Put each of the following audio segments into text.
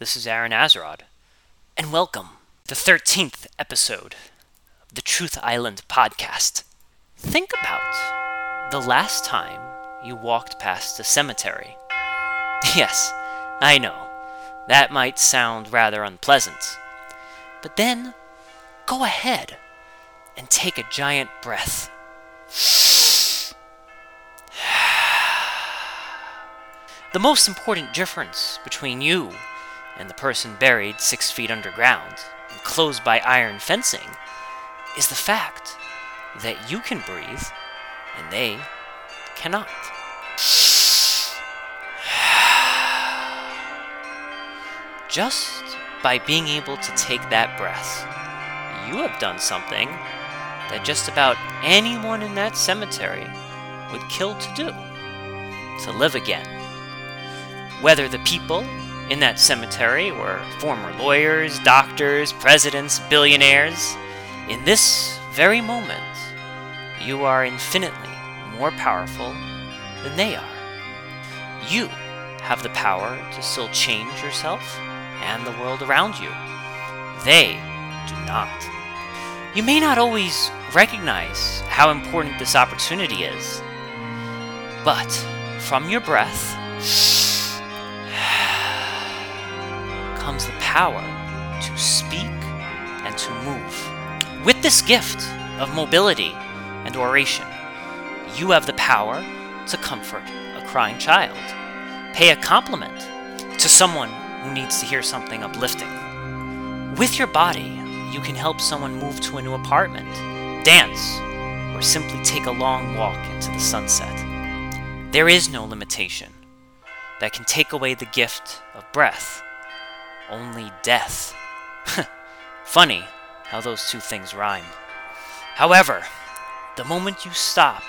This is Aaron Azarod, and welcome to the 13th episode of the Truth Island podcast. Think about the last time you walked past a cemetery. Yes, I know, that might sound rather unpleasant. But then, go ahead and take a giant breath. The most important difference between you and the person buried six feet underground and closed by iron fencing is the fact that you can breathe and they cannot. Just by being able to take that breath, you have done something that just about anyone in that cemetery would kill to do to live again. Whether the people in that cemetery were former lawyers, doctors, presidents, billionaires, in this very moment, you are infinitely more powerful than they are. You have the power to still change yourself and the world around you. They do not. You may not always recognize how important this opportunity is, but from your breath power to speak and to move. With this gift of mobility and oration, you have the power to comfort a crying child, pay a compliment to someone who needs to hear something uplifting. With your body, you can help someone move to a new apartment, dance, or simply take a long walk into the sunset. There is no limitation that can take away the gift of breath, only death. Funny how those two things rhyme. However, the moment you stop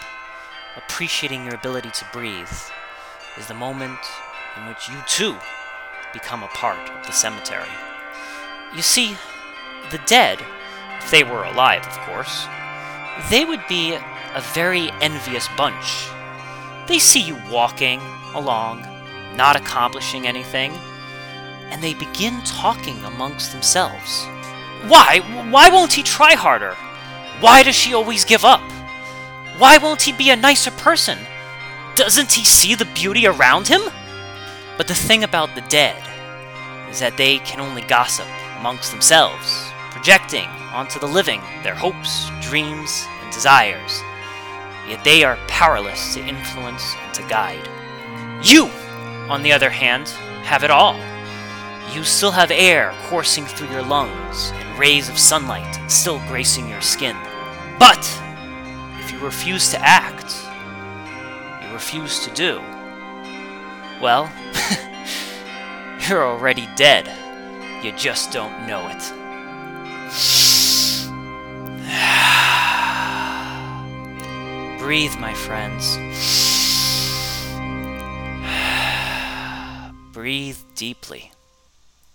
appreciating your ability to breathe is the moment in which you too become a part of the cemetery. You see, the dead, if they were alive, of course, they would be a very envious bunch. They see you walking along, not accomplishing anything, and they begin talking amongst themselves. Why? Why won't he try harder? Why does she always give up? Why won't he be a nicer person? Doesn't he see the beauty around him? But the thing about the dead is that they can only gossip amongst themselves, projecting onto the living their hopes, dreams, and desires. Yet they are powerless to influence and to guide. You, on the other hand, have it all. You still have air coursing through your lungs and rays of sunlight still gracing your skin. But if you refuse to act, you refuse to do, well, you're already dead. You just don't know it. Breathe, my friends. Breathe deeply.